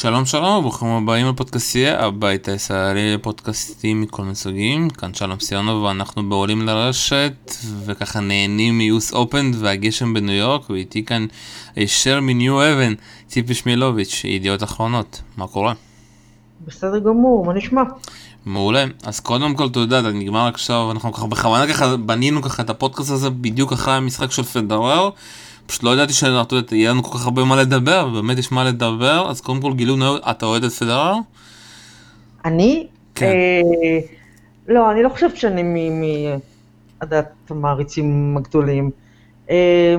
שלום שלום, ברוכים הבאים לפודקאסטייה, הבית הישראלי לפודקאסטים מכל מיני סוגים, כאן שלום סיונו ואנחנו בעולים לרשת וככה נהנים מיוס אופן והגשם בניו יורק ואיתי כאן הישר מניו אבן, ציפי שמילוביץ', ידיעות אחרונות, מה קורה? בסדר גמור, מה נשמע? מעולה, אז קודם כל אתה יודע, נגמר עכשיו, אנחנו ככה בכוונה ככה בנינו ככה את הפודקאסט הזה בדיוק אחרי המשחק של פדרר פשוט לא ידעתי שיהיה לנו כל כך הרבה מה לדבר, ובאמת יש מה לדבר, אז קודם כל גילו נאות, אתה אוהד את פדרר? אני? כן. אה, לא, אני לא חושבת שאני מ... עדת המעריצים הגדולים. אה,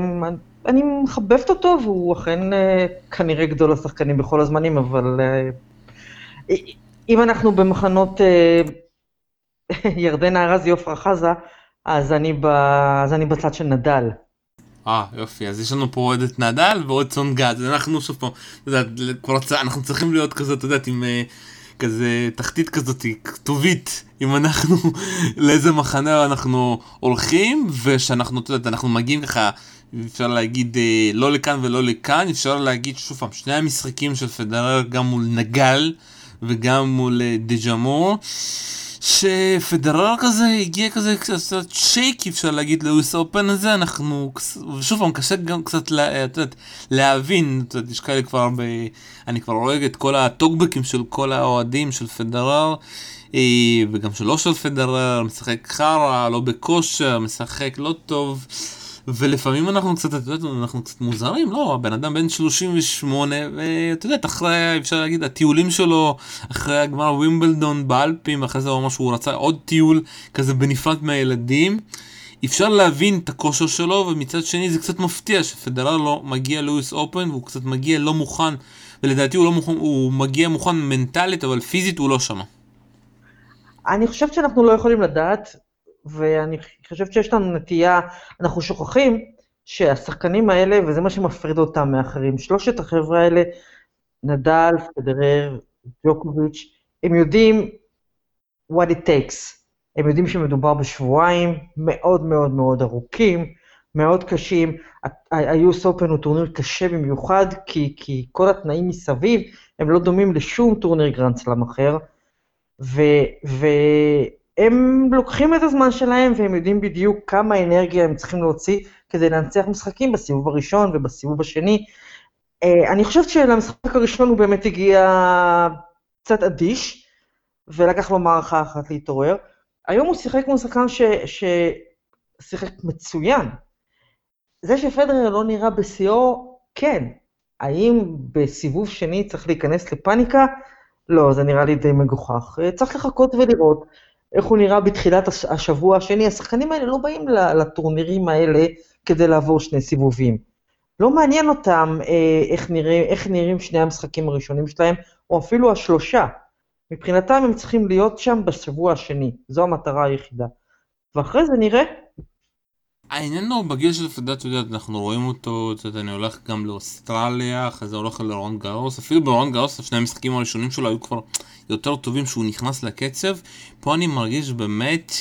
אני מחבבת אותו, והוא אכן אה, כנראה גדול השחקנים בכל הזמנים, אבל אה, אם אנחנו במחנות אה, ירדנה ארזי עופרה חזה, אז אני, ב... אז אני בצד של נדל. אה יופי אז יש לנו פה אוהדת נדל ועוד גד אנחנו שוב פעם, אנחנו צריכים להיות כזה אתה יודעת עם אה, כזה תחתית כזאת כתובית אם אנחנו לאיזה מחנה אנחנו הולכים ושאנחנו אתה יודע אנחנו מגיעים ככה אפשר להגיד אה, לא לכאן ולא לכאן אפשר להגיד שוב פעם שני המשחקים של פדרר גם מול נגל וגם מול אה, דג'מור. שפדרר כזה הגיע כזה קצת שייק אפשר להגיד לוויס אופן הזה אנחנו שוב פעם קשה גם קצת לה, יודעת, להבין את יודעת, יש כאלה כבר ב... אני כבר רואה את כל הטוקבקים של כל האוהדים של פדרר אה, וגם שלא של פדרר משחק חרא לא בכושר משחק לא טוב. ולפעמים אנחנו קצת, אתה יודע, אנחנו קצת מוזרים, לא, הבן אדם בן 38, ואתה יודע, אחרי, אפשר להגיד, הטיולים שלו, אחרי הגמר ווימבלדון באלפים, אחרי זה הוא אמר שהוא רצה עוד טיול כזה בנפרד מהילדים. אפשר להבין את הכושר שלו, ומצד שני זה קצת מפתיע שפדרר לא מגיע לואיס אופן, והוא קצת מגיע לא מוכן, ולדעתי הוא לא מוכן, הוא מגיע מוכן מנטלית, אבל פיזית הוא לא שמה. אני חושבת שאנחנו לא יכולים לדעת, ואני חושבת שיש לנו נטייה, אנחנו שוכחים שהשחקנים האלה, וזה מה שמפריד אותם מאחרים, שלושת החבר'ה האלה, נדל, פדרר, ג'וקוביץ', הם יודעים what it takes. הם יודעים שמדובר בשבועיים מאוד מאוד מאוד ארוכים, מאוד קשים. ה-US Open הוא טורניר קשה במיוחד, כי, כי כל התנאים מסביב הם לא דומים לשום טורניר גרנדסלאם אחר. ו, ו, הם לוקחים את הזמן שלהם והם יודעים בדיוק כמה אנרגיה הם צריכים להוציא כדי לנצח משחקים בסיבוב הראשון ובסיבוב השני. אה, אני חושבת שלמשחק הראשון הוא באמת הגיע קצת אדיש, ולקח לו מערכה אחת להתעורר. היום הוא שיחק כמו שחקן ששיחק מצוין. זה שפדרר לא נראה בשיאו, כן. האם בסיבוב שני צריך להיכנס לפאניקה? לא, זה נראה לי די מגוחך. אה, צריך לחכות ולראות. איך הוא נראה בתחילת השבוע השני, השחקנים האלה לא באים לטורנירים האלה כדי לעבור שני סיבובים. לא מעניין אותם אה, איך, נראה, איך נראים שני המשחקים הראשונים שלהם, או אפילו השלושה. מבחינתם הם צריכים להיות שם בשבוע השני, זו המטרה היחידה. ואחרי זה נראה העניין הוא בגיל של פדאט, אתה יודע, אנחנו רואים אותו, אתה יודע, אני הולך גם לאוסטרליה, אחרי זה הולך לרון גאוס, אפילו ברון גאוס, שני המשחקים הראשונים שלו היו כבר יותר טובים שהוא נכנס לקצב. פה אני מרגיש באמת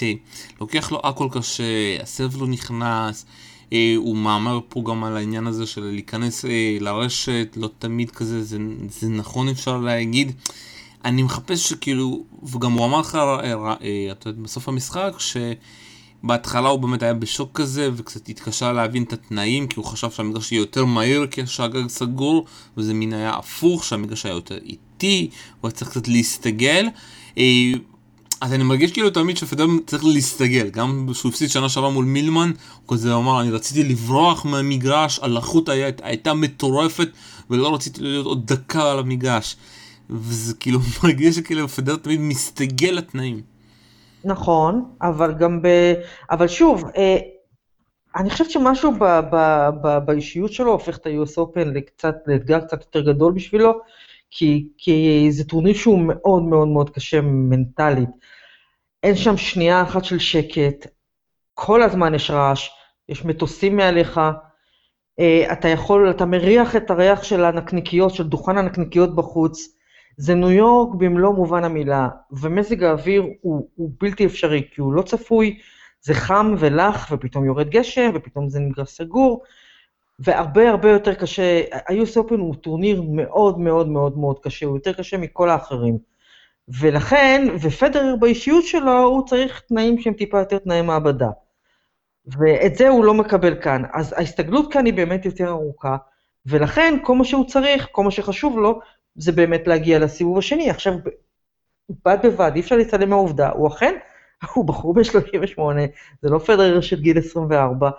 שלוקח לו הכל קשה, הסב לא נכנס, אה, הוא מאמר פה גם על העניין הזה של להיכנס אה, לרשת, לא תמיד כזה, זה, זה נכון אפשר להגיד. אני מחפש שכאילו, וגם הוא אמר לך, אה, אה, בסוף המשחק, ש... בהתחלה הוא באמת היה בשוק כזה וקצת התקשה להבין את התנאים כי הוא חשב שהמגרש יהיה יותר מהיר כשהגג סגור וזה מין היה הפוך שהמגרש היה יותר איטי הוא היה צריך קצת להסתגל. אה, אז אני מרגיש כאילו תמיד שפדל צריך להסתגל. גם כשהוא הפסיד שנה שעברה מול מילמן הוא כזה אמר אני רציתי לברוח מהמגרש הלחות היה, הייתה מטורפת ולא רציתי להיות עוד דקה על המגרש. וזה כאילו מרגיש שכאילו פדל תמיד מסתגל לתנאים נכון, אבל גם ב... אבל שוב, אה, אני חושבת שמשהו ב, ב, ב, באישיות שלו הופך את ה-US Open לקצת, לאתגר קצת יותר גדול בשבילו, כי, כי זה טורניר שהוא מאוד מאוד מאוד קשה מנטלית. אין שם שנייה אחת של שקט, כל הזמן יש רעש, יש מטוסים מעליך, אה, אתה יכול, אתה מריח את הריח של הנקניקיות, של דוכן הנקניקיות בחוץ, זה ניו יורק במלוא מובן המילה, ומזג האוויר הוא, הוא בלתי אפשרי, כי הוא לא צפוי, זה חם ולח, ופתאום יורד גשם, ופתאום זה נגרס סגור, והרבה הרבה יותר קשה, ה-US Open הוא טורניר מאוד מאוד מאוד מאוד קשה, הוא יותר קשה מכל האחרים. ולכן, ופדרר באישיות שלו, הוא צריך תנאים שהם טיפה יותר תנאי מעבדה. ואת זה הוא לא מקבל כאן. אז ההסתגלות כאן היא באמת יותר ארוכה, ולכן כל מה שהוא צריך, כל מה שחשוב לו, זה באמת להגיע לסיבוב השני. עכשיו, בד בבד, אי אפשר להתעלם מהעובדה, הוא אכן, הוא בחור בן 38, זה לא פדרר של גיל 24.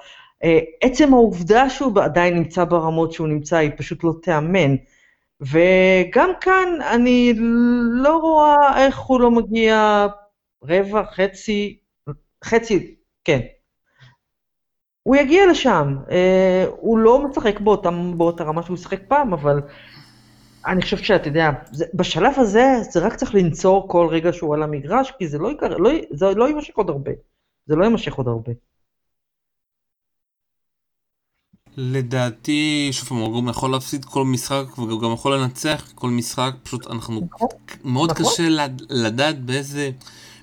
אה, עצם העובדה שהוא עדיין נמצא ברמות שהוא נמצא, היא פשוט לא תיאמן. וגם כאן אני לא רואה איך הוא לא מגיע רבע, חצי, חצי, כן. הוא יגיע לשם, אה, הוא לא משחק באותה, באותה רמה שהוא שיחק פעם, אבל אני חושבת שאתה יודע, זה, בשלב הזה זה רק צריך לנצור כל רגע שהוא על המגרש, כי זה לא, יקר, לא, זה לא יימשך עוד הרבה. זה לא יימשך עוד הרבה. לדעתי, שוב פעם, הוא גם יכול להפסיד כל משחק וגם גם יכול לנצח כל משחק, פשוט אנחנו, נכון, מאוד נכון. קשה לד- לדעת באיזה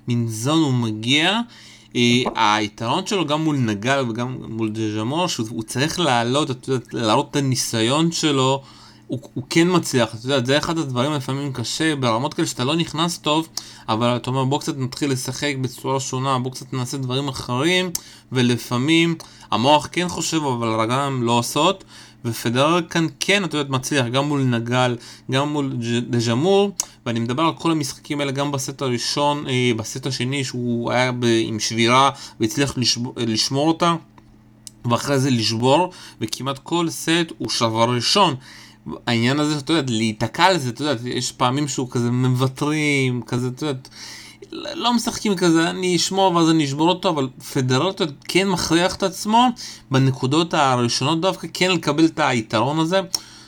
מין זון הוא מגיע. נכון. היתרון שלו גם מול נגל וגם מול דז'מור, שהוא צריך להעלות, להעלות את הניסיון שלו, הוא, הוא כן מצליח, את יודעת, זה אחד הדברים לפעמים קשה, ברמות כאלה שאתה לא נכנס טוב, אבל אתה אומר בוא קצת נתחיל לשחק בצורה שונה, בוא קצת נעשה דברים אחרים, ולפעמים המוח כן חושב אבל הרגליים לא עושות, ופדרר כאן כן, את יודעת, מצליח, גם מול נגל, גם מול דז'מור, ואני מדבר על כל המשחקים האלה גם בסט הראשון, אה, בסט השני שהוא היה עם שבירה והצליח לשבור, לשמור אותה. ואחרי זה לשבור, וכמעט כל סט הוא שבר ראשון. העניין הזה, אתה יודע, להיתקע על זה, אתה יודע, יש פעמים שהוא כזה מוותרים, כזה, אתה יודע, לא משחקים כזה, אני אשמור ואז אני אשבור אותו, אבל יודע, כן מכריח את עצמו בנקודות הראשונות דווקא, כן לקבל את היתרון הזה,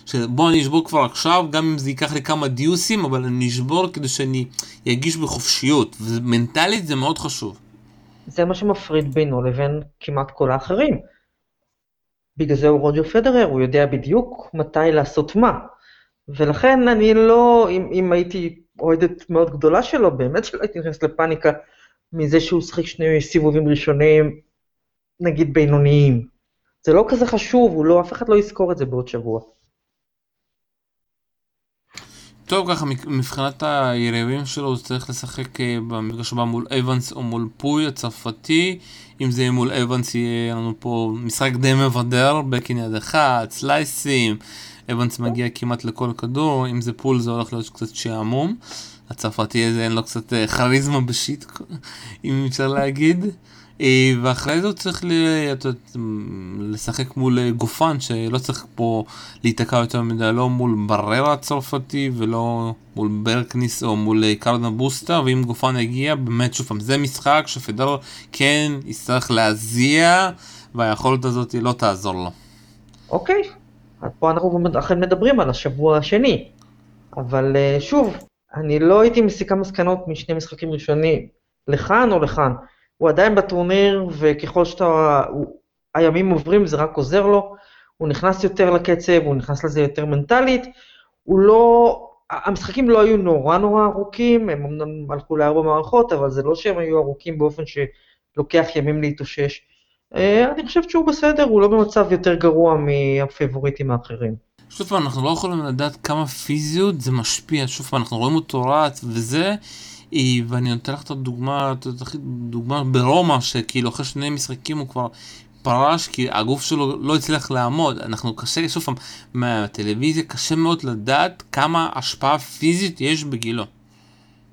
שבוא אני אשבור כבר עכשיו, גם אם זה ייקח לי כמה דיוסים, אבל אני אשבור כדי שאני ארגיש בחופשיות, ומנטלית זה מאוד חשוב. זה מה שמפריד בינו לבין כמעט כל האחרים. בגלל זה הוא רוג'ר פדרר, הוא יודע בדיוק מתי לעשות מה. ולכן אני לא, אם, אם הייתי אוהדת מאוד גדולה שלו, באמת שלא הייתי נכנס לפאניקה מזה שהוא שחק שני סיבובים ראשונים, נגיד בינוניים. זה לא כזה חשוב, לא, אף אחד לא יזכור את זה בעוד שבוע. טוב ככה מבחינת היריבים שלו הוא צריך לשחק אה, במפגש הבא מול אבנס או מול פוי הצרפתי. אם זה יהיה מול אבנס יהיה לנו פה משחק די מבדר בקין יד אחד סלייסים. אבנס מגיע כמעט לכל כדור. אם זה פול זה הולך להיות קצת שעמום. הצרפתי הזה אין לו קצת אה, כריזמה בשיט אם אפשר להגיד ואחרי זה הוא צריך ל... לשחק מול אה, גופן שלא צריך פה להיתקע יותר מדי לא מול בררה הצרפתי ולא מול ברקניס או מול אה, קרנה בוסטה ואם גופן יגיע באמת שוב פעם זה משחק שפדר כן יצטרך להזיע והיכולת הזאת לא תעזור לו. אוקיי, אז פה אנחנו אכן מדברים על השבוע השני. אבל אה, שוב, אני לא הייתי מסיקה מסקנות משני משחקים ראשונים לכאן או לכאן. הוא עדיין בטורניר, וככל שאתה... הוא, הימים עוברים זה רק עוזר לו, הוא נכנס יותר לקצב, הוא נכנס לזה יותר מנטלית, הוא לא... המשחקים לא היו נורא נורא ארוכים, הם אמנם הלכו לארבע מערכות, אבל זה לא שהם היו ארוכים באופן שלוקח ימים להתאושש. אה, אני חושבת שהוא בסדר, הוא לא במצב יותר גרוע מהפייבוריטים האחרים. שוב פעם, אנחנו לא יכולים לדעת כמה פיזיות זה משפיע, שוב פעם, אנחנו רואים אותו רץ וזה, ואני נותן לך את הדוגמה, דוגמה ברומא, שכאילו אחרי שני משחקים הוא כבר פרש כי הגוף שלו לא הצליח לעמוד. אנחנו קשה, שוב פעם, מהטלוויזיה קשה מאוד לדעת כמה השפעה פיזית יש בגילו.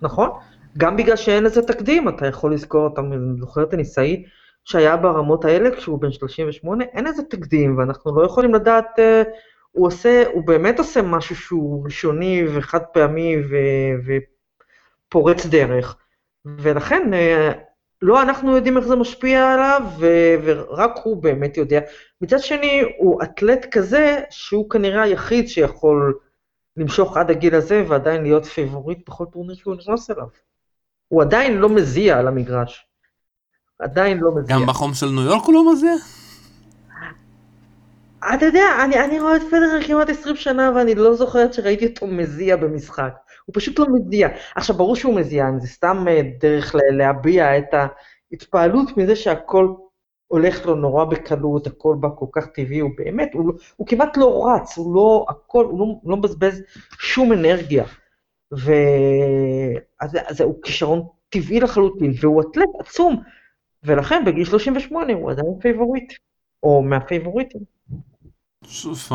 נכון, גם בגלל שאין לזה תקדים, אתה יכול לזכור, אתה זוכר את הניסאי שהיה ברמות האלה כשהוא בן 38, אין לזה תקדים, ואנחנו לא יכולים לדעת, uh, הוא עושה, הוא באמת עושה משהו שהוא ראשוני וחד פעמי ו... ופורץ דרך, ולכן uh, לא אנחנו יודעים איך זה משפיע עליו, ו- ורק הוא באמת יודע. מצד שני, הוא אתלט כזה, שהוא כנראה היחיד שיכול למשוך עד הגיל הזה, ועדיין להיות פייבוריט בכל טורניר שהוא נכנס אליו. הוא עדיין לא מזיע על המגרש. עדיין לא מזיע. גם בחום של ניו יורק הוא לא מזיע? אתה יודע, אני, אני רואה את פדרר כמעט 20 שנה, ואני לא זוכרת שראיתי אותו מזיע במשחק. הוא פשוט לא מזיע. עכשיו, ברור שהוא מזיע, זה סתם דרך להביע את ההתפעלות מזה שהכל הולך לו נורא בקלות, הכל בא כל כך טבעי, הוא באמת, הוא, הוא כמעט לא רץ, הוא לא, הכל, הוא לא, לא מבזבז שום אנרגיה. ואז הוא כישרון טבעי לחלוטין, והוא אתלט עצום, ולכן בגיל 38 הוא עדיין פייבוריט, או מהפייבוריטים. שוב,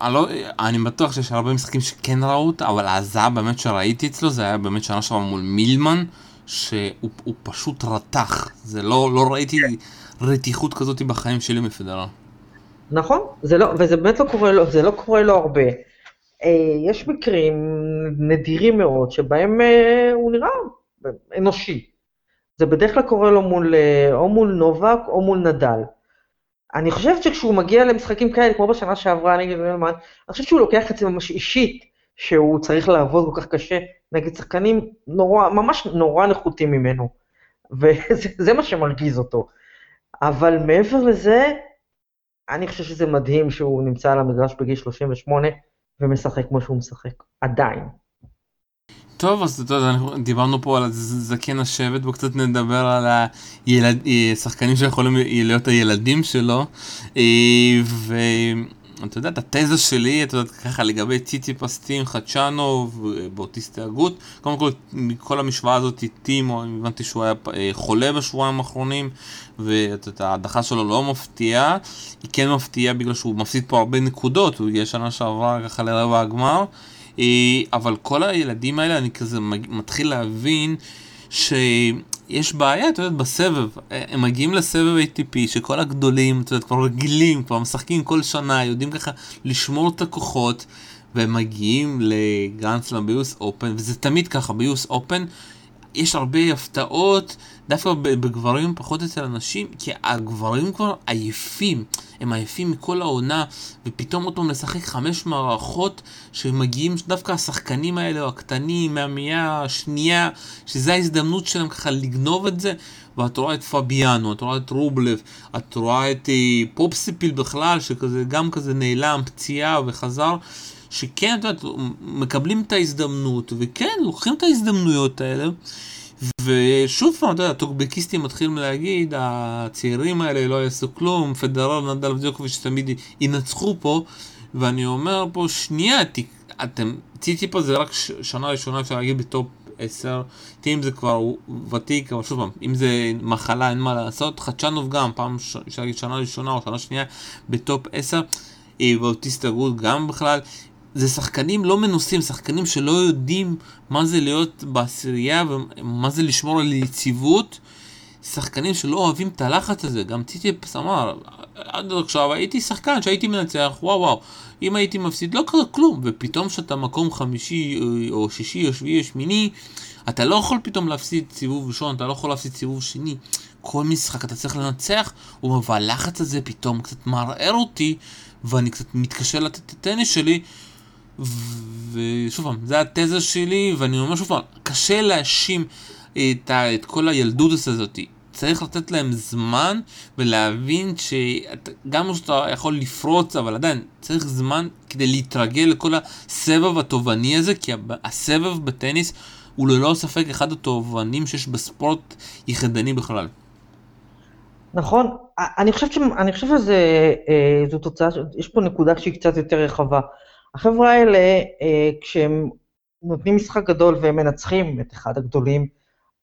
אני, לא, אני בטוח שיש הרבה משחקים שכן ראו אותה, אבל הזעה באמת שראיתי אצלו זה היה באמת שנה שעברה מול מילמן, שהוא פשוט רתח. זה לא, לא ראיתי רתיחות כזאת בחיים שלי מפדרר. נכון, לא, וזה באמת לא קורה לו, זה לא קורה לו הרבה. אה, יש מקרים נדירים מאוד שבהם אה, הוא נראה אנושי. זה בדרך כלל קורה לו מול, אה, או מול נובק או מול נדל. אני חושבת שכשהוא מגיע למשחקים כאלה, כמו בשנה שעברה נגד נלמן, אני חושבת שהוא לוקח את זה ממש אישית, שהוא צריך לעבוד כל כך קשה נגד שחקנים נורא, ממש נורא נחותים ממנו. וזה מה שמרגיז אותו. אבל מעבר לזה, אני חושב שזה מדהים שהוא נמצא על המגרש בגיל 38 ומשחק כמו שהוא משחק, עדיין. טוב, אז אתה יודע, דיברנו פה על זקן השבט, בואו קצת נדבר על השחקנים שיכולים להיות הילדים שלו. אה, ואתה יודע, את התזה שלי, אתה יודע, ככה לגבי ציטי פסטים, חדשנוב, באוטיסטי הגות. קודם כל, מכל המשוואה הזאת, טימו, הבנתי שהוא היה אה, חולה בשבועיים האחרונים, וההדחה שלו לא מפתיעה. היא כן מפתיעה בגלל שהוא מפסיד פה הרבה נקודות, הוא הגיע שנה שעברה ככה לרבע הגמר. אה, אבל כל הילדים האלה, אני כזה מתחיל להבין שיש בעיה, אתה יודע, בסבב. אה, הם מגיעים לסבב ATP, שכל הגדולים, אתה יודע, כבר רגילים, כבר משחקים כל שנה, יודעים ככה לשמור את הכוחות, והם מגיעים לגרנדסלאם ביוס אופן, וזה תמיד ככה, ביוס אופן. יש הרבה הפתעות, דווקא בגברים פחות אצל הנשים, כי הגברים כבר עייפים, הם עייפים מכל העונה, ופתאום עוד פעם לשחק חמש מערכות שמגיעים דווקא השחקנים האלה, או הקטנים, מהמאה השנייה, שזה ההזדמנות שלהם ככה לגנוב את זה, ואת רואה את פביאנו, את רואה את רובלב, את רואה את אה, פופסיפיל בכלל, שכזה גם כזה נעלם, פציעה וחזר. שכן, את יודעת, מקבלים את ההזדמנות, וכן, לוקחים את ההזדמנויות האלה. ושוב פעם, אתה יודע, הטוקבקיסטים מתחילים להגיד, הצעירים האלה לא יעשו כלום, פדרל, נדל ודיוקוביץ' תמיד ינצחו פה, ואני אומר פה, שנייה, אתם, ציטי זה רק שנה ראשונה, אפשר להגיד בטופ 10, טים זה כבר ותיק, אבל שוב פעם, אם זה מחלה, אין מה לעשות, חדשנוב גם, פעם, אפשר להגיד שנה ראשונה או שנה שנייה, בטופ 10, אה, ואוטיסט הגות גם בכלל, זה שחקנים לא מנוסים, שחקנים שלא יודעים מה זה להיות בעשירייה ומה זה לשמור על יציבות. שחקנים שלא אוהבים את הלחץ הזה, גם ציטיפס אמר, עד עכשיו הייתי שחקן שהייתי מנצח, וואו וואו, אם הייתי מפסיד לא קרה כלום, ופתאום שאתה מקום חמישי או שישי או שביעי או שמיני, אתה לא יכול פתאום להפסיד סיבוב ראשון, אתה לא יכול להפסיד סיבוב שני, כל משחק אתה צריך לנצח, והלחץ הזה פתאום קצת מערער אותי, ואני קצת מתקשה לתת את הטניס שלי, ושוב פעם, זה התזה שלי, ואני אומר שוב פעם, קשה להאשים את, את כל הילדות הזאת. צריך לתת להם זמן ולהבין שגם שאתה יכול לפרוץ, אבל עדיין צריך זמן כדי להתרגל לכל הסבב התובעני הזה, כי הסבב בטניס הוא ללא ספק אחד התובענים שיש בספורט יחידני בכלל. נכון, אני חושבת, ש... אני חושבת שזו תוצאה, יש פה נקודה שהיא קצת יותר רחבה. החבר'ה האלה, אה, כשהם נותנים משחק גדול והם מנצחים את אחד הגדולים,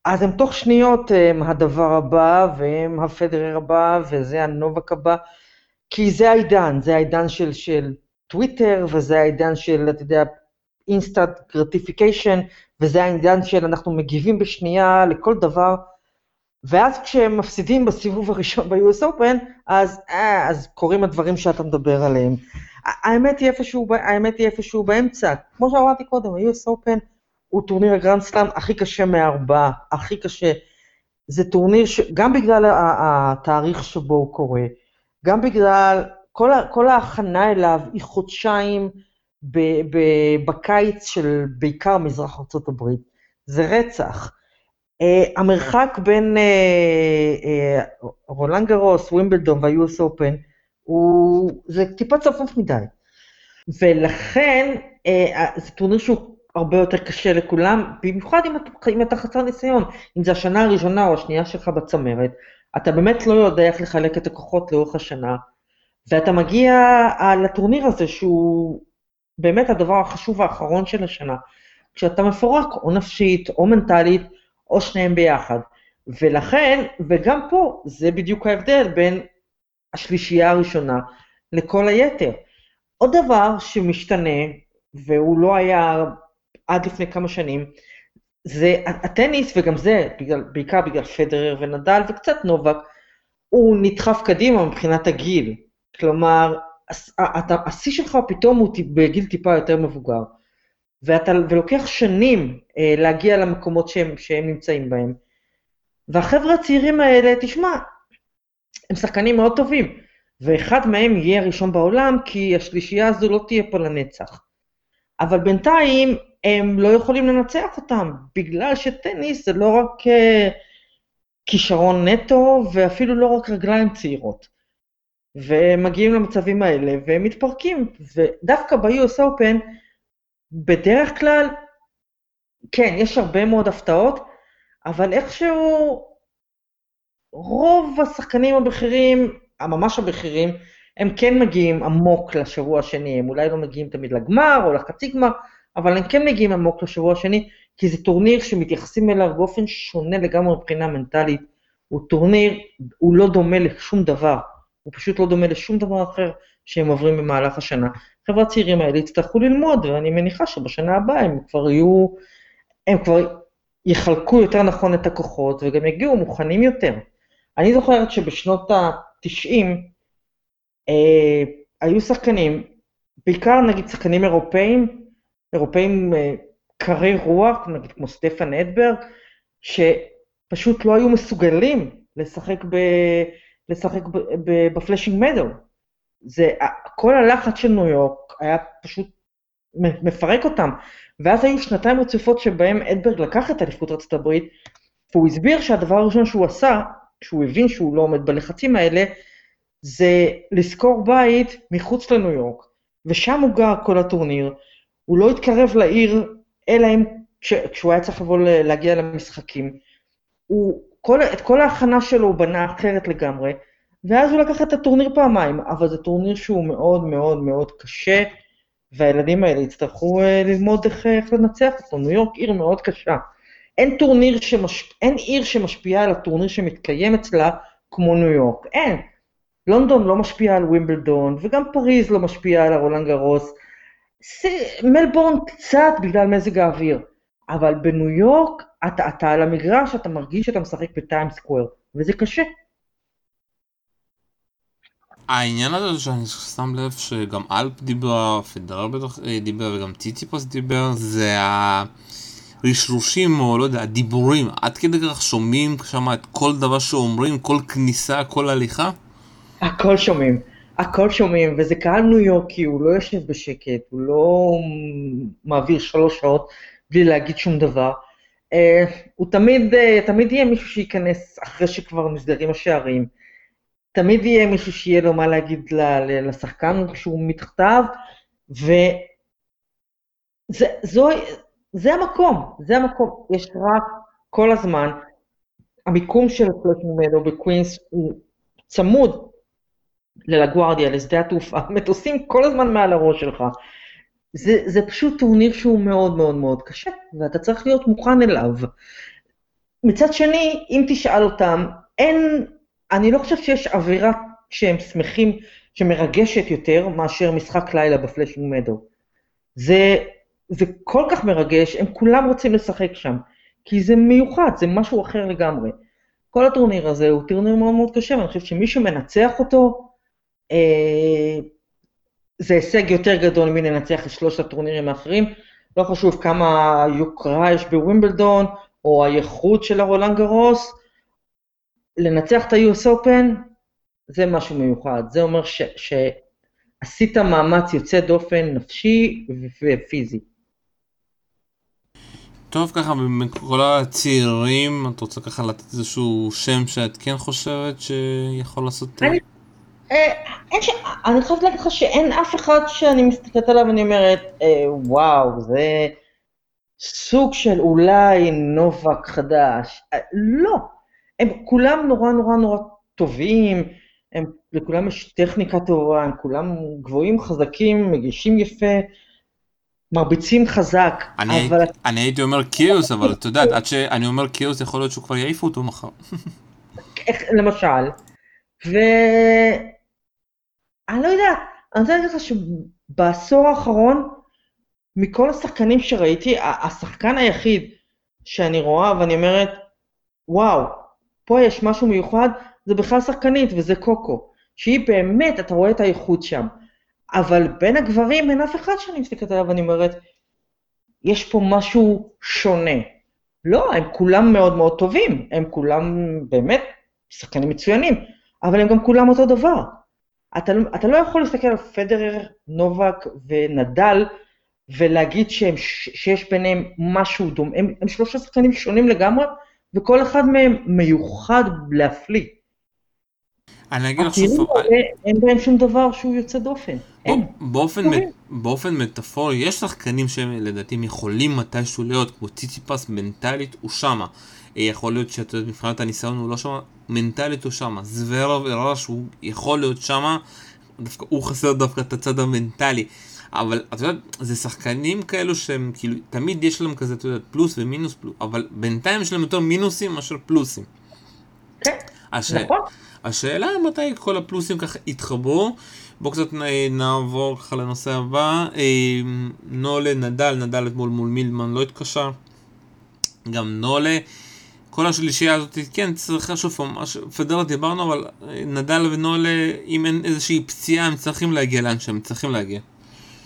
אז הם תוך שניות הם הדבר הבא, והם הפדרר הבא, וזה הנובק הבא, כי זה העידן, זה העידן של, של טוויטר, וזה העידן של, אתה יודע, instant gratification, וזה העידן של אנחנו מגיבים בשנייה לכל דבר, ואז כשהם מפסידים בסיבוב הראשון ב-US Open, אז, אה, אז קורים הדברים שאתה מדבר עליהם. האמת היא איפשהו, האמת היא איפשהו באמצע. כמו שאמרתי קודם, ה-US Open הוא טורניר הגרנד סלאם הכי קשה מארבעה, הכי קשה. זה טורניר שגם בגלל התאריך שבו הוא קורה, גם בגלל כל, כל ההכנה אליו היא חודשיים בקיץ של בעיקר מזרח הברית. זה רצח. Uh, המרחק בין uh, uh, רולנד גרוס, ווימבלדון וה-US Open הוא, זה טיפה צפוף מדי. ולכן אה, זה טורניר שהוא הרבה יותר קשה לכולם, במיוחד אם אתה, אם אתה חסר ניסיון, אם זה השנה הראשונה או השנייה שלך בצמרת, אתה באמת לא יודע איך לחלק את הכוחות לאורך השנה, ואתה מגיע לטורניר הזה שהוא באמת הדבר החשוב האחרון של השנה, כשאתה מפורק או נפשית או מנטלית או שניהם ביחד. ולכן, וגם פה, זה בדיוק ההבדל בין השלישייה הראשונה לכל היתר. עוד דבר שמשתנה, והוא לא היה עד לפני כמה שנים, זה הטניס, וגם זה בגלל, בעיקר בגלל פדרר ונדל וקצת נובק, הוא נדחף קדימה מבחינת הגיל. כלומר, השיא שלך פתאום הוא בגיל טיפה יותר מבוגר, ואתה, ולוקח שנים אה, להגיע למקומות שהם, שהם נמצאים בהם. והחבר'ה הצעירים האלה, תשמע, הם שחקנים מאוד טובים, ואחד מהם יהיה ראשון בעולם, כי השלישייה הזו לא תהיה פה לנצח. אבל בינתיים הם לא יכולים לנצח אותם, בגלל שטניס זה לא רק uh, כישרון נטו, ואפילו לא רק רגליים צעירות. והם מגיעים למצבים האלה, והם מתפרקים. ודווקא ב-US Open, בדרך כלל, כן, יש הרבה מאוד הפתעות, אבל איכשהו רוב השחקנים הבכירים, הממש הבכירים, הם כן מגיעים עמוק לשבוע השני, הם אולי לא מגיעים תמיד לגמר או לחצי גמר, אבל הם כן מגיעים עמוק לשבוע השני, כי זה טורניר שמתייחסים אליו באופן שונה לגמרי מבחינה מנטלית. הוא טורניר, הוא לא דומה לשום דבר, הוא פשוט לא דומה לשום דבר אחר שהם עוברים במהלך השנה. חבר'ה הצעירים האלה יצטרכו ללמוד, ואני מניחה שבשנה הבאה הם כבר יהיו, הם כבר יחלקו יותר נכון את הכוחות, וגם יגיעו מוכנים יותר. אני זוכרת שבשנות ה-90, אה, היו שחקנים, בעיקר נגיד שחקנים אירופאים, אירופאים אה, קרי רוח, נגיד כמו סטפן אדברג, שפשוט לא היו מסוגלים לשחק, ב, לשחק ב, ב, בפלאשינג מדו. זה, כל הלחץ של ניו יורק היה פשוט מפרק אותם. ואז היו שנתיים רצופות שבהם אדברג לקח את אליפות ארצות הברית, והוא הסביר שהדבר הראשון שהוא עשה, כשהוא הבין שהוא לא עומד בלחצים האלה, זה לשכור בית מחוץ לניו יורק, ושם הוא גר כל הטורניר, הוא לא התקרב לעיר, אלא אם כשהוא היה צריך לבוא להגיע למשחקים. הוא, כל, את כל ההכנה שלו הוא בנה אחרת לגמרי, ואז הוא לקח את הטורניר פעמיים, אבל זה טורניר שהוא מאוד מאוד מאוד קשה, והילדים האלה יצטרכו uh, ללמוד איך, איך לנצח אותו. ניו יורק עיר מאוד קשה. אין טורניר שמש... אין עיר שמשפיעה על הטורניר שמתקיים אצלה כמו ניו יורק. אין. לונדון לא משפיעה על ווימבלדון, וגם פריז לא משפיעה על הרולאן גארוס. מלבורן קצת בגלל מזג האוויר, אבל בניו יורק אתה, אתה על המגרש, אתה מרגיש שאתה משחק בטיים סקוואר, וזה קשה. העניין הזה שאני שם לב שגם אלפ דיבר, פדרר בטח אה, דיבר וגם ציציפאס דיבר, זה הרשרושים או לא יודע, הדיבורים, עד כדי כך שומעים שם את כל דבר שאומרים, כל כניסה, כל הליכה? הכל שומעים. הכל שומעים, וזה קהל ניו יורקי, הוא לא יושב בשקט, הוא לא מעביר שלוש שעות בלי להגיד שום דבר. Uh, הוא תמיד, uh, תמיד יהיה מישהו שייכנס אחרי שכבר נסגרים השערים. תמיד יהיה מישהו שיהיה לו מה להגיד לשחקן כשהוא מתחתיו, וזה זו, זה המקום, זה המקום. יש רק כל הזמן, המיקום של פלאשינג מדו בקווינס הוא צמוד ללגוארדיה, לשדה התעופה, מטוסים כל הזמן מעל הראש שלך. זה, זה פשוט טורניר שהוא מאוד מאוד מאוד קשה, ואתה צריך להיות מוכן אליו. מצד שני, אם תשאל אותם, אין, אני לא חושב שיש אווירה שהם שמחים, שמרגשת יותר מאשר משחק לילה בפלאשינג מדו. זה, זה כל כך מרגש, הם כולם רוצים לשחק שם, כי זה מיוחד, זה משהו אחר לגמרי. כל הטורניר הזה הוא טורניר מאוד מאוד קשה, ואני חושב שמי שמנצח אותו, אה, זה הישג יותר גדול מלנצח את שלושת הטורנירים האחרים. לא חשוב כמה יוקרה יש בווימבלדון, או האיכות של הרולאן גארוס, לנצח את ה-US Open זה משהו מיוחד. זה אומר ש, שעשית מאמץ יוצא דופן נפשי ופיזי. טוב, ככה, מכל הצעירים, את רוצה ככה לתת איזשהו שם שאת כן חושבת שיכול לעשות... אני אה, ש... אני חייבת להגיד לך שאין אף אחד שאני מסתכלת עליו ואני אומרת, אה, וואו, זה סוג של אולי נובק חדש. אה, לא. הם כולם נורא נורא נורא טובים, הם, לכולם יש טכניקה טובה, הם כולם גבוהים, חזקים, מגישים יפה, מרביצים חזק, אני, אבל... אני הייתי אומר קיוס, אבל את יודעת, עד שאני אומר קיוס, יכול להיות שהוא כבר יעיפו אותו מחר. איך, למשל, ו... אני לא יודעת, אני רוצה להגיד לך שבעשור האחרון, מכל השחקנים שראיתי, השחקן היחיד שאני רואה ואני אומרת, וואו, פה יש משהו מיוחד, זה בכלל שחקנית, וזה קוקו. שהיא באמת, אתה רואה את האיכות שם. אבל בין הגברים אין אף אחד שאני מסתכלת עליו ואני אומרת, יש פה משהו שונה. לא, הם כולם מאוד מאוד טובים, הם כולם באמת שחקנים מצוינים, אבל הם גם כולם אותו דבר. אתה, לא, אתה לא יכול להסתכל על פדרר, נובק ונדל ולהגיד שהם, שיש ביניהם משהו דומה, הם, הם שלושה שחקנים שונים לגמרי, וכל אחד מהם מיוחד להפליא. אני אגיד לך שוב... אין בהם שום דבר שהוא יוצא דופן. באופן, באופן מטאפורי, יש שחקנים שהם לדעתי יכולים מתישהו להיות, כמו ציציפס, מנטלית הוא שמה. אה, יכול להיות שאתה יודע, מבחינת הניסיון הוא לא שמה, מנטלית הוא שמה. זוורוב הראה שהוא יכול להיות שמה, דווקא, הוא חסר דווקא את הצד המנטלי. אבל אתה יודע, זה שחקנים כאלו שהם כאילו, תמיד יש להם כזה, אתה יודע, פלוס ומינוס פלוס, אבל בינתיים יש להם יותר מינוסים מאשר פלוסים. כן, הש... נכון. השאלה מתי כל הפלוסים ככה יתחברו. בואו קצת נעבור ככה לנושא הבא. אה, נולה, נדל, נדל אתמול מול מילדמן לא התקשר. גם נולה. כל השלישייה הזאת, כן, צריכה שוב פעם, פדרל דיברנו, אבל אה, נדל ונולה, אם אין איזושהי פציעה, הם צריכים להגיע לאן שהם צריכים להגיע.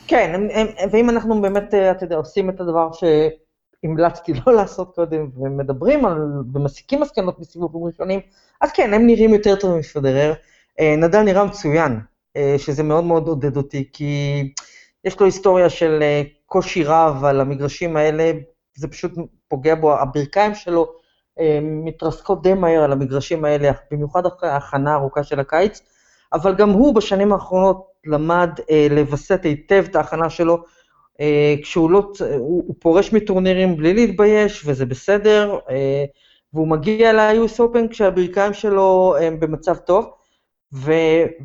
כן, הם, הם, ואם אנחנו באמת, אה, אתה יודע, עושים את הדבר שהמלצתי לא לעשות קודם, ומדברים על, ומסיקים מסקנות בסיבובים ראשונים, אז כן, הם נראים יותר טוב מפדרר. אה, נדל נראה מצוין, אה, שזה מאוד מאוד עודד אותי, כי יש לו היסטוריה של קושי רב על המגרשים האלה, זה פשוט פוגע בו, הברכיים שלו מתרסקות די מהר על המגרשים האלה, במיוחד אחרי ההכנה הארוכה של הקיץ, אבל גם הוא בשנים האחרונות למד אה, לווסת היטב את ההכנה שלו, אה, כשהוא לא, הוא, הוא פורש מטורנירים בלי להתבייש, וזה בסדר, אה, והוא מגיע ל-US Open כשהברכיים שלו הם במצב טוב, ו,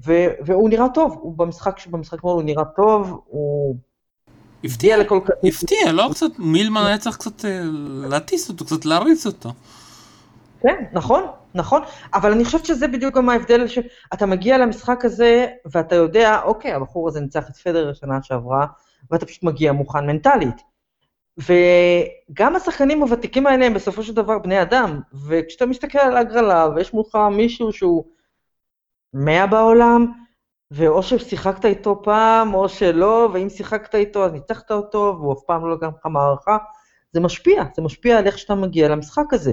ו, והוא נראה טוב, הוא במשחק, במשחק כמו הוא נראה טוב, הוא... הפתיע לכל כך... הפתיע, לא קצת, מילמן היה צריך קצת אה, להטיס אותו, קצת להריץ אותו. כן, נכון, נכון, אבל אני חושבת שזה בדיוק גם ההבדל שאתה מגיע למשחק הזה ואתה יודע, אוקיי, הבחור הזה ניצח את פדר שנה שעברה, ואתה פשוט מגיע מוכן מנטלית. וגם השחקנים הוותיקים האלה הם בסופו של דבר בני אדם, וכשאתה מסתכל על הגרלה ויש מולך מישהו שהוא מאה בעולם, ואו ששיחקת איתו פעם או שלא, ואם שיחקת איתו אז ניצחת אותו והוא אף פעם לא לקח לך מערכה, זה משפיע, זה משפיע על איך שאתה מגיע למשחק הזה.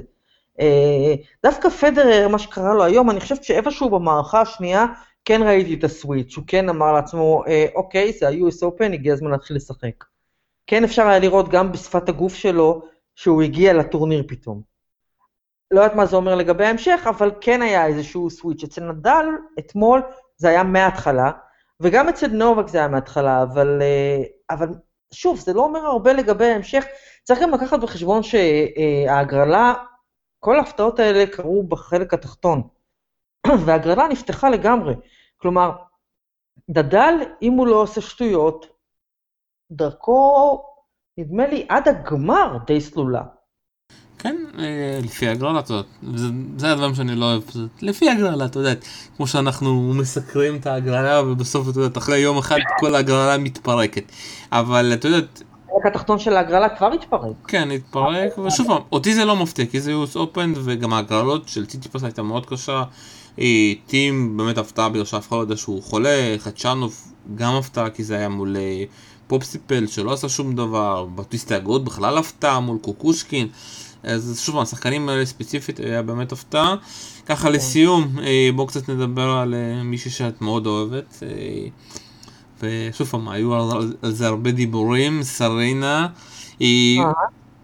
אה, דווקא פדרר, מה שקרה לו היום, אני חושבת שאיפשהו במערכה השנייה, כן ראיתי את הסוויץ', הוא כן אמר לעצמו, אה, אוקיי, זה ה-US Open, הגיע הזמן להתחיל לשחק. כן אפשר היה לראות גם בשפת הגוף שלו, שהוא הגיע לטורניר פתאום. לא יודעת מה זה אומר לגבי ההמשך, אבל כן היה איזשהו סוויץ'. אצל נדל, אתמול, זה היה מההתחלה, וגם אצל נובק זה היה מההתחלה, אבל, אה, אבל שוב, זה לא אומר הרבה לגבי ההמשך. צריך גם לקחת בחשבון שההגרלה כל ההפתעות האלה קרו בחלק התחתון, והגרלה נפתחה לגמרי. כלומר, דדל, אם הוא לא עושה שטויות, דרכו, נדמה לי, עד הגמר די סלולה. כן, אה, לפי הגרלה, אתה יודע, זה הדברים שאני לא אוהב, לפי הגרלה, אתה יודע, כמו שאנחנו מסקרים את הגרלה ובסוף, אתה יודע, אחרי יום אחד כל הגרלה מתפרקת. אבל אתה יודע, החלק התחתון של ההגרלה כבר התפרק. כן, התפרק, ושוב פעם, אותי זה לא מפתיע, כי זה יוס אופן, וגם ההגרלות של ציטיפס הייתה מאוד קשה. טים באמת הפתעה בגלל שאף אחד לא יודע שהוא חולה, חדשנוב גם הפתעה כי זה היה מול אה, פופסיפל שלא עשה שום דבר, בטוויסט הגאות בכלל הפתעה מול קוקושקין. אז שוב השחקנים האלה ספציפית היה באמת הפתעה. ככה כן. לסיום, אה, בואו קצת נדבר על אה, מישהי שאת מאוד אוהבת. ושוב פעם, היו על, על זה הרבה דיבורים, סרינה, היא...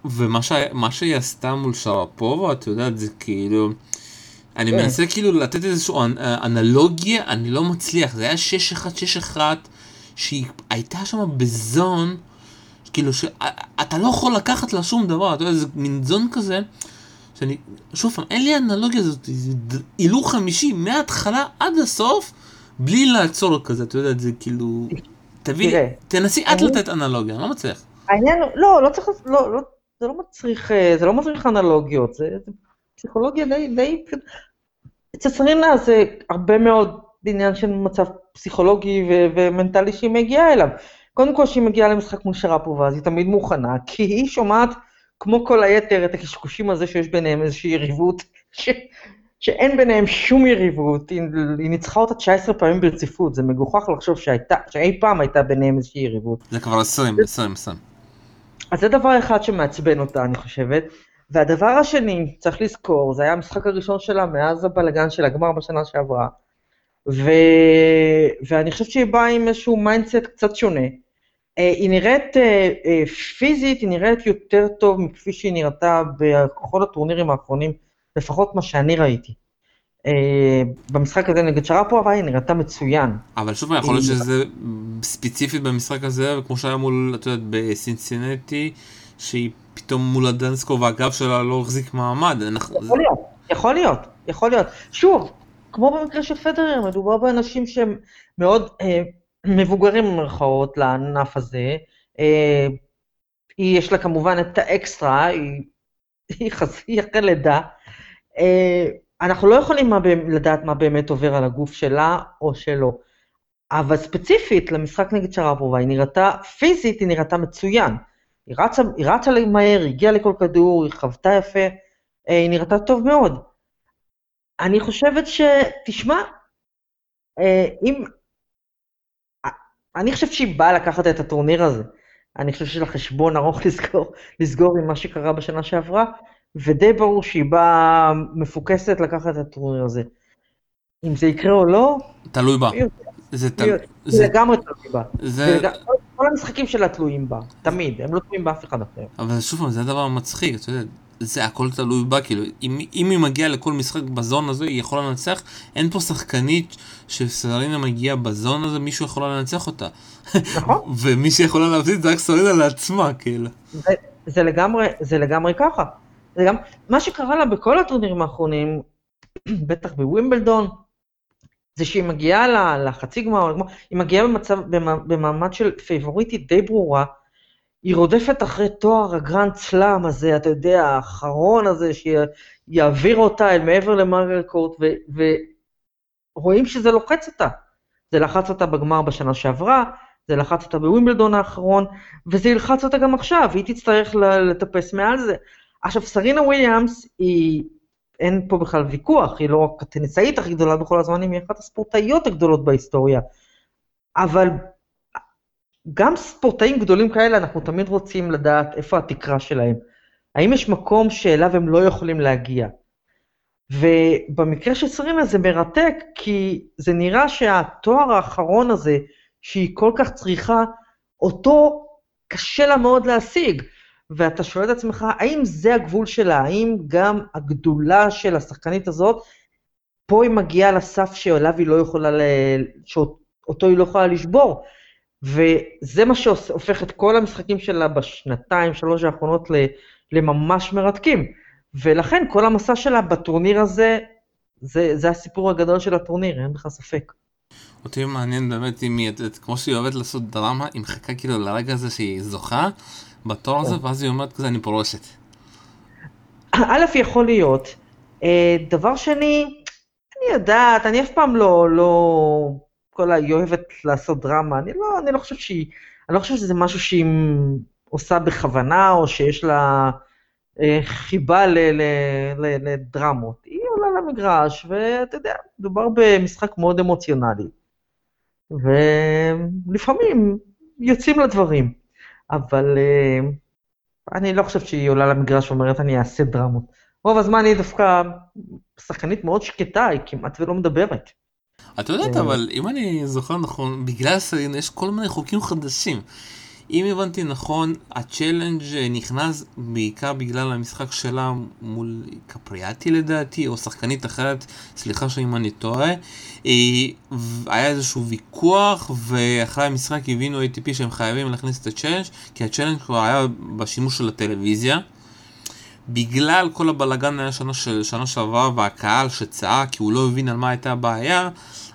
ומה ש... שהיא עשתה מול שרפובה, את יודעת, זה כאילו... אני כן. מנסה כאילו לתת איזושהי אנלוגיה, אני לא מצליח, זה היה 6-1, 6-1, שהיא הייתה שם בזון, כאילו שאתה לא יכול לקחת לה שום דבר, אתה יודע, זה מין זון כזה, שאני, שוב פעם, אין לי אנלוגיה הזאת, הילוך חמישי מההתחלה עד הסוף, בלי לעצור כזה, אתה יודע, זה כאילו, תביא, תראה, תנסי את אני- לתת אנלוגיה, אני לא מצליח. העניין, הוא- לא, לא צריך, לא, לא, זה לא מצריך, אה, זה לא מצריך אנלוגיות, זה, זה פסיכולוגיה די, די, אצל סרינה זה הרבה מאוד עניין של מצב פסיכולוגי ו- ומנטלי שהיא מגיעה אליו. קודם כל, כשהיא מגיעה למשחק מול שרפובה, אז היא תמיד מוכנה, כי היא שומעת, כמו כל היתר, את הקשקושים הזה שיש ביניהם איזושהי יריבות, ש... שאין ביניהם שום יריבות, היא, היא ניצחה אותה 19 פעמים ברציפות, זה מגוחך לחשוב שהייתה, שאי פעם הייתה ביניהם איזושהי יריבות. זה כבר 20, 20, 20. אז זה דבר אחד שמעצבן אותה, אני חושבת. והדבר השני, צריך לזכור, זה היה המשחק הראשון שלה מאז הבלגן של הגמר בשנה שעברה. ו... ואני חושבת שהיא באה עם איזשהו mindset קצת שונה. אה, היא נראית אה, אה, פיזית, היא נראית יותר טוב מכפי שהיא נראתה בכל הטורנירים האחרונים, לפחות מה שאני ראיתי. אה, במשחק הזה נגד שרפובה היא נראתה מצוין. אבל שוב יכול להיות שזה ספציפית במשחק הזה, כמו שהיה מול, את יודעת, בסינסינטי, שהיא פתאום מול אנדרסקו והגב שלה לא החזיק מעמד. אנחנו- יכול להיות, יכול להיות, יכול להיות. שוב, כמו במקרה של פדרר, מדובר באנשים שהם מאוד אה, מבוגרים במרכאות לענף הזה. אה, יש לה כמובן את האקסטרה, היא. היא אחרי לידה. אה, אנחנו לא יכולים מה, לדעת מה באמת עובר על הגוף שלה או שלא. אבל ספציפית למשחק נגד שרפובה, היא נראתה, פיזית היא נראתה מצוין. היא רצה, היא רצה מהר, היא הגיעה לכל כדור, היא חוותה יפה, אה, היא נראתה טוב מאוד. אני חושבת ש... תשמע, אה, אם... אני חושבת שהיא באה לקחת את הטורניר הזה. אני חושב שיש לה חשבון ארוך לסגור, לסגור עם מה שקרה בשנה שעברה, ודי ברור שהיא באה מפוקסת לקחת את הטורניר הזה. אם זה יקרה או לא, תלוי בה. זה מי תל- יודע. זה- זה לגמרי תלוי בה. זה... כל- המשחקים שלה תלויים בה, תמיד, הם לא תלויים באף אחד אחר. אבל שוב פעם, זה הדבר המצחיק, אתה יודע, זה הכל תלוי בה, כאילו, אם, אם היא מגיעה לכל משחק בזון הזה, היא יכולה לנצח, אין פה שחקנית שסרינה מגיעה בזון הזה, מישהו יכול לנצח אותה. נכון? ומי שיכולה להפסיד זה רק סרינה לעצמה, כאילו. זה, זה לגמרי, זה לגמרי ככה. זה גם, מה שקרה לה בכל הטורנירים האחרונים, בטח בווימבלדון, זה שהיא מגיעה לחצי גמר, היא מגיעה במצב, במע- במעמד של פייבוריטית די ברורה, היא רודפת אחרי תואר הגרנד סלאם הזה, אתה יודע, האחרון הזה, שיעביר אותה אל מעבר למרגר קורט, ו- ורואים שזה לוחץ אותה. זה לחץ אותה בגמר בשנה שעברה, זה לחץ אותה בווימבלדון האחרון, וזה ילחץ אותה גם עכשיו, היא תצטרך לטפס מעל זה. עכשיו, סרינה וויליאמס היא, אין פה בכלל ויכוח, היא לא רק הטניסאית הכי גדולה בכל הזמנים, היא אחת הספורטאיות הגדולות בהיסטוריה. אבל גם ספורטאים גדולים כאלה, אנחנו תמיד רוצים לדעת איפה התקרה שלהם. האם יש מקום שאליו הם לא יכולים להגיע? ובמקרה של סרינה זה מרתק, כי זה נראה שהתואר האחרון הזה, שהיא כל כך צריכה, אותו קשה לה מאוד להשיג. ואתה שואל את עצמך, האם זה הגבול שלה? האם גם הגדולה של השחקנית הזאת, פה היא מגיעה לסף שאליו היא לא יכולה, ל... שאותו היא לא יכולה לשבור? וזה מה שהופך את כל המשחקים שלה בשנתיים, שלוש האחרונות. לממש מרתקים. ולכן כל המסע שלה בטורניר הזה, זה, זה הסיפור הגדול של הטורניר, אין בכלל ספק. אותי מעניין באמת אם היא, כמו שהיא אוהבת לעשות דרמה, היא מחכה כאילו לרגע הזה שהיא זוכה בתואר הזה, ואז היא אומרת כזה, אני פורשת. א', יכול להיות. אה, דבר שני, אני יודעת, אני אף פעם לא, לא, כל ה... היא אוהבת לעשות דרמה, אני לא, אני לא חושב שהיא, אני לא חושב שזה משהו שהיא עושה בכוונה, או שיש לה אה, חיבה ל, ל, ל, לדרמות. היא עולה למגרש, ואתה יודע, מדובר במשחק מאוד אמוציונלי. ולפעמים יוצאים לדברים, אבל אה, אני לא חושב שהיא עולה למגרש ואומרת אני אעשה דרמות. רוב הזמן היא דווקא שחקנית מאוד שקטה, היא כמעט ולא מדברת. את יודעת, אה. אבל אם אני זוכר נכון, בגלל סרינה יש כל מיני חוקים חדשים. אם הבנתי נכון, הצ'לנג' נכנס בעיקר בגלל המשחק שלה מול קפריאטי לדעתי, או שחקנית אחרת, סליחה שאם אני טועה. אה, היה איזשהו ויכוח, ואחרי המשחק הבינו ATP שהם חייבים להכניס את הצ'לנג', כי הצ'לנג' כבר היה בשימוש של הטלוויזיה. בגלל כל הבלאגן היה שנה, שנה שעברה והקהל שצעק כי הוא לא הבין על מה הייתה הבעיה,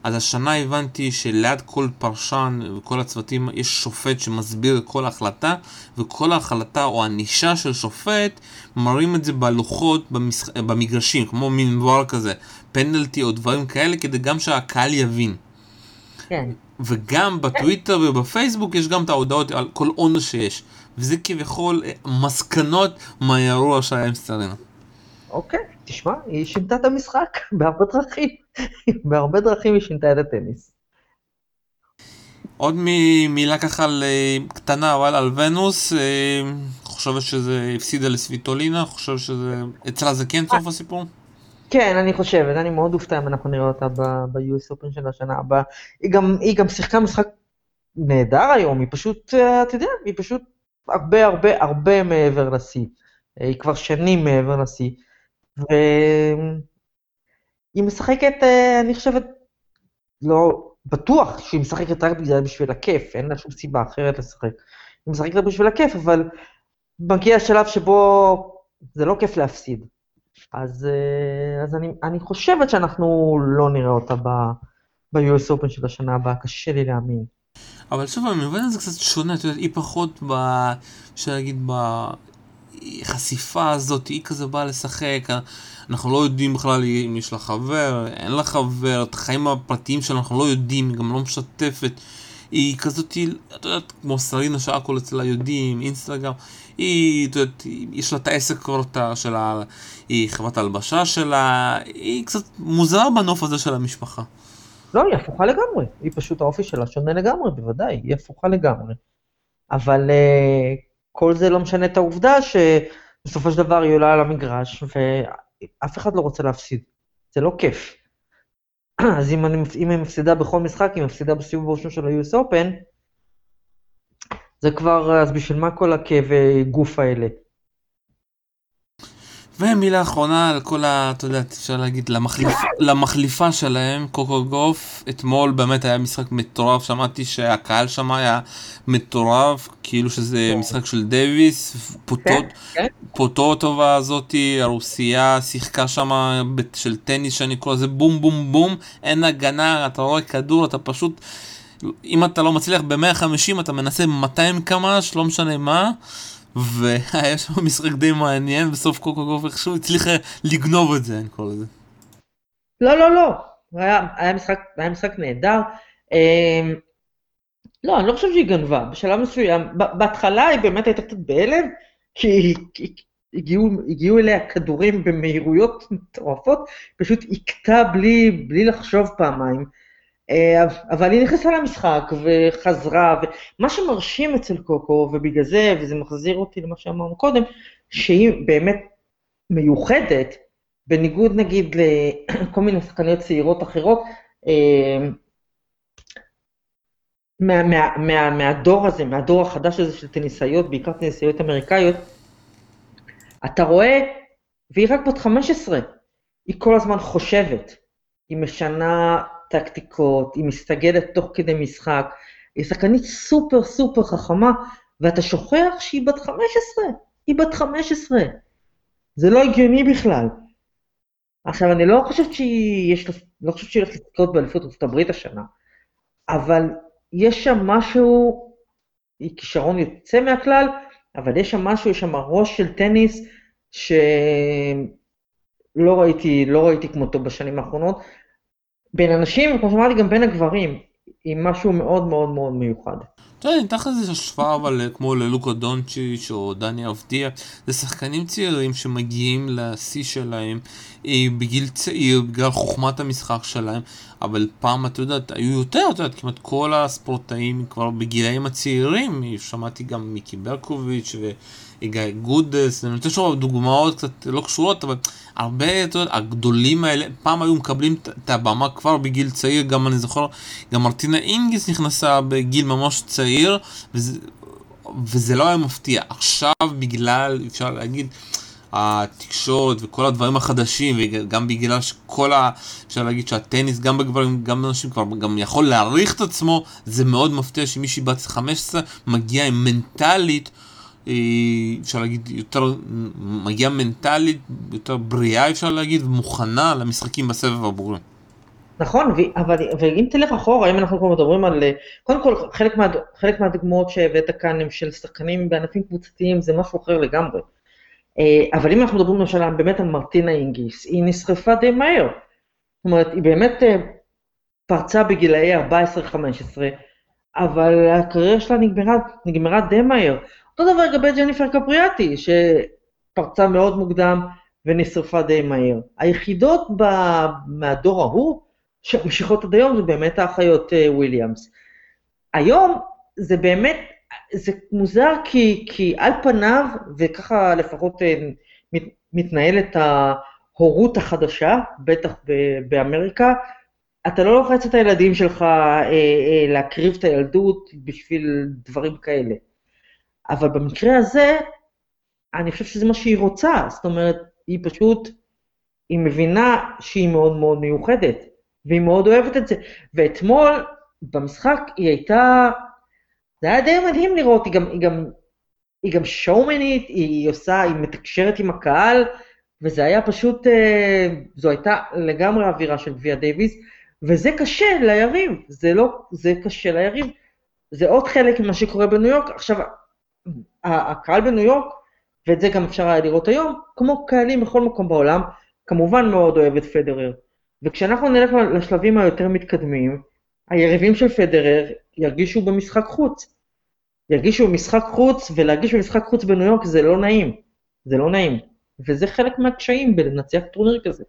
אז השנה הבנתי שליד כל פרשן וכל הצוותים יש שופט שמסביר כל החלטה, וכל ההחלטה או ענישה של שופט מראים את זה בלוחות במש... במגרשים, כמו מין דבר כזה, פנדלטי או דברים כאלה, כדי גם שהקהל יבין. כן. וגם בטוויטר ובפייסבוק יש גם את ההודעות על כל עונש שיש. וזה כביכול אה, מסקנות מהאירוע שהיה עם סטרינה. אוקיי, תשמע, היא שינתה את המשחק בהרבה דרכים. בהרבה דרכים היא שינתה את הטניס. עוד מילה ככה קטנה אבל על ונוס, אה, חושבת שזה הפסידה לסוויטולינה, חושב שזה, אצלה זה כן סוף הסיפור? כן, אני חושבת, אני מאוד אופתע אם אנחנו נראה אותה ב-US Open של השנה הבאה. היא גם, היא גם שיחקה משחק נהדר היום, היא פשוט, אה, אתה יודע, היא פשוט הרבה הרבה הרבה מעבר לשיא. אה, היא כבר שנים מעבר לשיא. והיא משחקת, אה, אני חושבת, לא, בטוח שהיא משחקת רק בגלל בשביל הכיף, אין לה שום סיבה אחרת לשחק. היא משחקת בשביל הכיף, אבל מגיע השלב שבו זה לא כיף להפסיד. אז, אה, אז אני, אני חושבת שאנחנו לא נראה אותה ב-US Open של השנה הבאה, קשה לי להאמין. אבל שוב, אני מבין את זה קצת שונה, את יודעת, היא פחות ב... אפשר להגיד בחשיפה הזאת, היא כזה באה לשחק, אנחנו לא יודעים בכלל אם יש לה חבר, אין לה חבר, את החיים הפרטיים שלה אנחנו לא יודעים, היא גם לא משתפת. היא כזאת, את יודעת, כמו סרינה שהכל אצלה יודעים, אינסטגרם, היא, את יודעת, יש לה את העסק כבר שלה, היא חברת הלבשה שלה, היא קצת מוזרה בנוף הזה של המשפחה. לא, היא הפוכה לגמרי, היא פשוט האופי שלה שונה לגמרי, בוודאי, היא הפוכה לגמרי. אבל uh, כל זה לא משנה את העובדה שבסופו של דבר היא עולה על המגרש, ואף אחד לא רוצה להפסיד. זה לא כיף. אז אם, אני, אם היא מפסידה בכל משחק, היא מפסידה בסיבוב הראשון של ה-US Open, זה כבר, אז בשביל מה כל הכאבי גוף האלה? ומילה אחרונה על כל ה... אתה יודע, אפשר להגיד, למחליפ, למחליפה שלהם, קוקו גוף, אתמול באמת היה משחק מטורף, שמעתי שהקהל שם היה מטורף, כאילו שזה כן. משחק של דייוויס, פוטות, כן, כן. טובה הזאתי, הרוסייה שיחקה שם של טניס שאני קורא לזה בום בום בום, אין הגנה, אתה רואה כדור, אתה פשוט... אם אתה לא מצליח ב-150 אתה מנסה 200 קמ"ש, לא משנה מה. והיה שם משחק די מעניין, בסוף קוקו גוף איכשהו הצליח לגנוב את זה, אני קורא לזה. לא, לא, לא, היה, היה, משחק, היה משחק נהדר. אה, לא, אני לא חושב שהיא גנבה, בשלב מסוים, בהתחלה היא באמת הייתה קצת בהלם, כי הגיעו, הגיעו אליה כדורים במהירויות מטורפות, פשוט הכתה בלי, בלי לחשוב פעמיים. אה, אבל היא נכנסה למשחק וחזרה, ומה שמרשים אצל קוקו, ובגלל זה, וזה מחזיר אותי למה שאמרנו קודם, שהיא באמת מיוחדת, בניגוד נגיד לכל מיני שחקניות צעירות אחרות, אה, מה, מה, מה, מהדור הזה, מהדור החדש הזה של טניסאיות, בעיקר טניסאיות אמריקאיות, אתה רואה, והיא רק בת 15, היא כל הזמן חושבת, היא משנה טקטיקות, היא מסתגלת תוך כדי משחק, היא שחקנית סופר סופר חכמה, ואתה שוכח שהיא בת 15, היא בת 15. זה לא הגיוני בכלל. עכשיו, אני לא חושבת שהיא, יש, לא חושבת שהיא הולכת לזכות באליפות ארצות הברית השנה, אבל יש שם משהו, היא כישרון יוצא מהכלל, אבל יש שם משהו, יש שם ראש של טניס, שלא ראיתי, לא ראיתי כמותו בשנים האחרונות, בין אנשים, וכמו שאמרתי, גם בין הגברים, עם משהו מאוד מאוד מאוד מיוחד. אתה יודע, ניתן לך השוואה אבל כמו ללוקה דונצ'יץ' או דני אבדיה, זה שחקנים צעירים שמגיעים לשיא שלהם אה, בגיל צעיר בגלל חוכמת המשחק שלהם, אבל פעם את יודעת, היו יותר, את יודעת, כמעט כל הספורטאים כבר בגילאים הצעירים, שמעתי גם מיקי ברקוביץ' ו... גודס, אני רוצה לשאול דוגמאות קצת לא קשורות, אבל הרבה, אתה יודע, הגדולים האלה, פעם היו מקבלים את הבמה כבר בגיל צעיר, גם אני זוכר, גם מרטינה אינגיס נכנסה בגיל ממש צעיר, וזה, וזה לא היה מפתיע. עכשיו בגלל, אפשר להגיד, התקשורת וכל הדברים החדשים, וגם בגלל שכל ה... אפשר להגיד שהטניס, גם בגברים, גם בנשים, כבר גם יכול להעריך את עצמו, זה מאוד מפתיע שמישהי בת 15 מגיעה עם מנטלית אפשר להגיד, יותר מגיעה מנטלית, יותר בריאה אפשר להגיד, ומוכנה למשחקים בסבב הבוגרים. נכון, אבל ואם תלך אחורה, אם אנחנו כבר מדברים על, קודם כל חלק, מה, חלק מהדוגמאות שהבאת כאן הם של שחקנים בענפים קבוצתיים, זה משהו אחר לגמרי. אה, אבל אם אנחנו מדברים למשל באמת על מרטינה אינגיס, היא נשרפה די מהר. זאת אומרת, היא באמת אה, פרצה בגילאי 14-15, אבל הקריירה שלה נגמרה, נגמרה די מהר. אותו דבר לגבי ג'ניפר קפריאטי, שפרצה מאוד מוקדם ונשרפה די מהר. היחידות ב, מהדור ההוא, שממשיכות עד היום, זה באמת האחיות אה, וויליאמס. היום זה באמת, זה מוזר כי, כי על פניו, וככה לפחות אה, מת, מתנהלת ההורות החדשה, בטח באמריקה, אתה לא לוחץ את הילדים שלך אה, אה, להקריב את הילדות בשביל דברים כאלה. אבל במקרה הזה, אני חושב שזה מה שהיא רוצה, זאת אומרת, היא פשוט, היא מבינה שהיא מאוד מאוד מיוחדת, והיא מאוד אוהבת את זה. ואתמול, במשחק, היא הייתה, זה היה די מדהים לראות, היא גם, היא גם, היא גם שואומנית, היא עושה, היא מתקשרת עם הקהל, וזה היה פשוט, אה, זו הייתה לגמרי אווירה של גביע דייוויס, וזה קשה ליריב, זה לא, זה קשה ליריב. זה עוד חלק ממה שקורה בניו יורק. עכשיו, הקהל בניו יורק, ואת זה גם אפשר היה לראות היום, כמו קהלים בכל מקום בעולם, כמובן מאוד אוהב את פדרר. וכשאנחנו נלך לשלבים היותר מתקדמים, היריבים של פדרר ירגישו במשחק חוץ. ירגישו במשחק חוץ, ולהרגיש במשחק חוץ בניו יורק זה לא נעים. זה לא נעים. וזה חלק מהקשיים בלנצח טורניר כזה.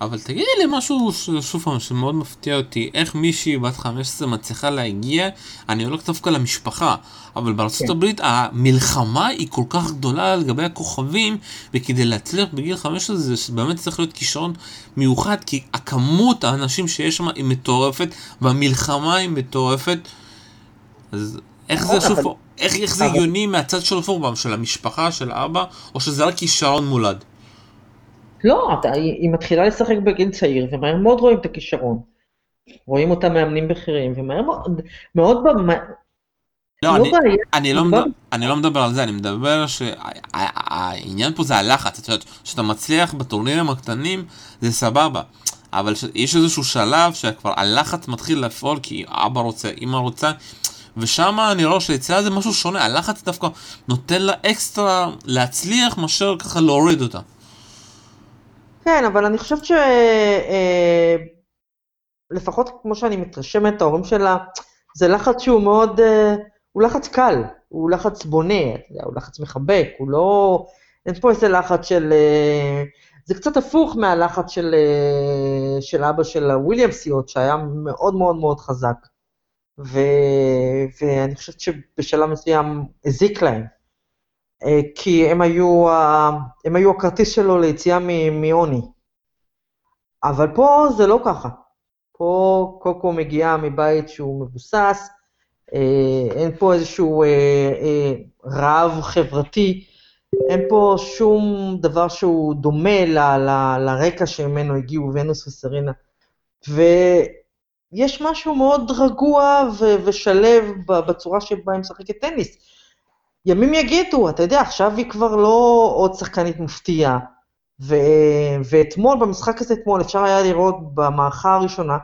אבל תגידי לי משהו שוב פעם שמאוד מפתיע אותי, איך מישהי בת 15 מצליחה להגיע, אני הולך דווקא למשפחה, אבל בארצות כן. הברית המלחמה היא כל כך גדולה לגבי הכוכבים, וכדי להצליח בגיל 15 זה באמת צריך להיות כישרון מיוחד, כי הכמות האנשים שיש שם היא מטורפת, והמלחמה היא מטורפת, אז איך זה נכון, שוב, איך זה הגיוני מהצד של הפורבם, של המשפחה, של אבא, או שזה רק כישרון מולד? לא, אתה, היא מתחילה לשחק בגיל צעיר, ומהר מאוד רואים את הכישרון. רואים אותה מאמנים בכירים, ומהר מאוד, מאוד במה... לא, לא, אני, בעיה, אני, לא מדבר, אני לא מדבר על זה, אני מדבר שהעניין פה זה הלחץ, את יודעת, כשאתה מצליח בטורנירים הקטנים, זה סבבה. אבל ש... יש איזשהו שלב שכבר הלחץ מתחיל לפעול כי אבא רוצה, אמא רוצה, ושם אני רואה שאצלה זה משהו שונה, הלחץ דווקא נותן לה אקסטרה להצליח מאשר ככה להוריד אותה. כן, אבל אני חושבת ש... אה, לפחות כמו שאני מתרשמת, ההורים שלה, זה לחץ שהוא מאוד, אה, הוא לחץ קל, הוא לחץ בונה, הוא לחץ מחבק, הוא לא... אין פה איזה לחץ של... אה, זה קצת הפוך מהלחץ של, של אבא של הוויליאמסיות, שהיה מאוד מאוד מאוד חזק. ו... ואני חושבת שבשלב מסוים הזיק להם. אה, כי הם היו, הם היו הכרטיס שלו ליציאה מעוני. אבל פה זה לא ככה. פה קוקו מגיעה מבית שהוא מבוסס, אה, אין פה איזשהו אה, רעב חברתי, אין פה שום דבר שהוא דומה ל, ל, לרקע שממנו הגיעו ונוס וסרינה. ויש משהו מאוד רגוע ושלב בצורה שבה היא משחקת טניס. ימים יגידו, אתה יודע, עכשיו היא כבר לא עוד שחקנית מפתיעה. ו- ואתמול, במשחק הזה אתמול, אפשר היה לראות במערכה הראשונה,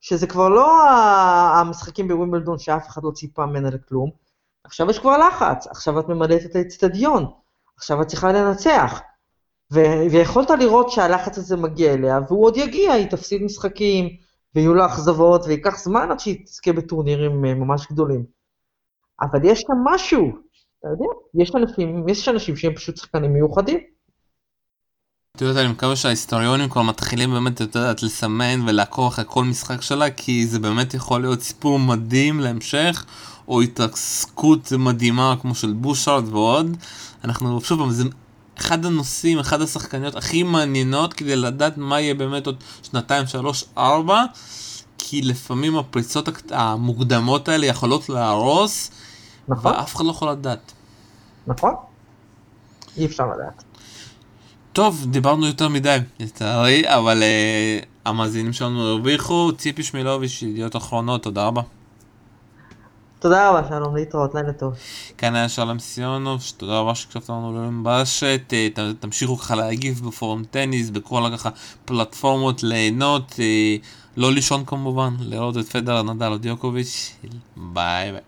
שזה כבר לא המשחקים בווימבלדון שאף אחד לא ציפה ממנה לכלום, עכשיו יש כבר לחץ, עכשיו את ממלאת את האצטדיון, עכשיו את צריכה לנצח. ו- ויכולת לראות שהלחץ הזה מגיע אליה, והוא עוד יגיע, היא תפסיד משחקים, ויהיו לה אכזבות, וייקח זמן עד שהיא תזכה בטורנירים אה, ממש גדולים. אבל יש שם משהו, אתה יודע, יש אנשים, יש אנשים שהם פשוט שחקנים מיוחדים. את יודעת, אני מקווה שההיסטוריונים כבר מתחילים באמת, את יודעת, לסמן ולעקוב אחרי כל משחק שלה, כי זה באמת יכול להיות סיפור מדהים להמשך, או התעסקות מדהימה כמו של בושארד ועוד. אנחנו, שוב פעם, זה אחד הנושאים, אחד השחקניות הכי מעניינות כדי לדעת מה יהיה באמת עוד שנתיים, שלוש, ארבע, כי לפעמים הפריצות המוקדמות האלה יכולות להרוס, נכון. ואף אחד לא יכול לדעת. נכון? אי אפשר לדעת. טוב, דיברנו יותר מדי, לצערי, אבל uh, המאזינים שלנו הרוויחו. ציפי שמילוביץ', ידיעות אחרונות, תודה רבה. תודה רבה, שלום, להתראות, לילה טוב. כאן היה שלום סיונוב, תודה רבה שהקשבת לנו לעולם ברשת, אה, תמשיכו ככה להגיב בפורום טניס, בכל ככה פלטפורמות ליהנות, אה, לא לישון כמובן, לראות את פדר, נדל או דיוקוביץ', ביי ביי.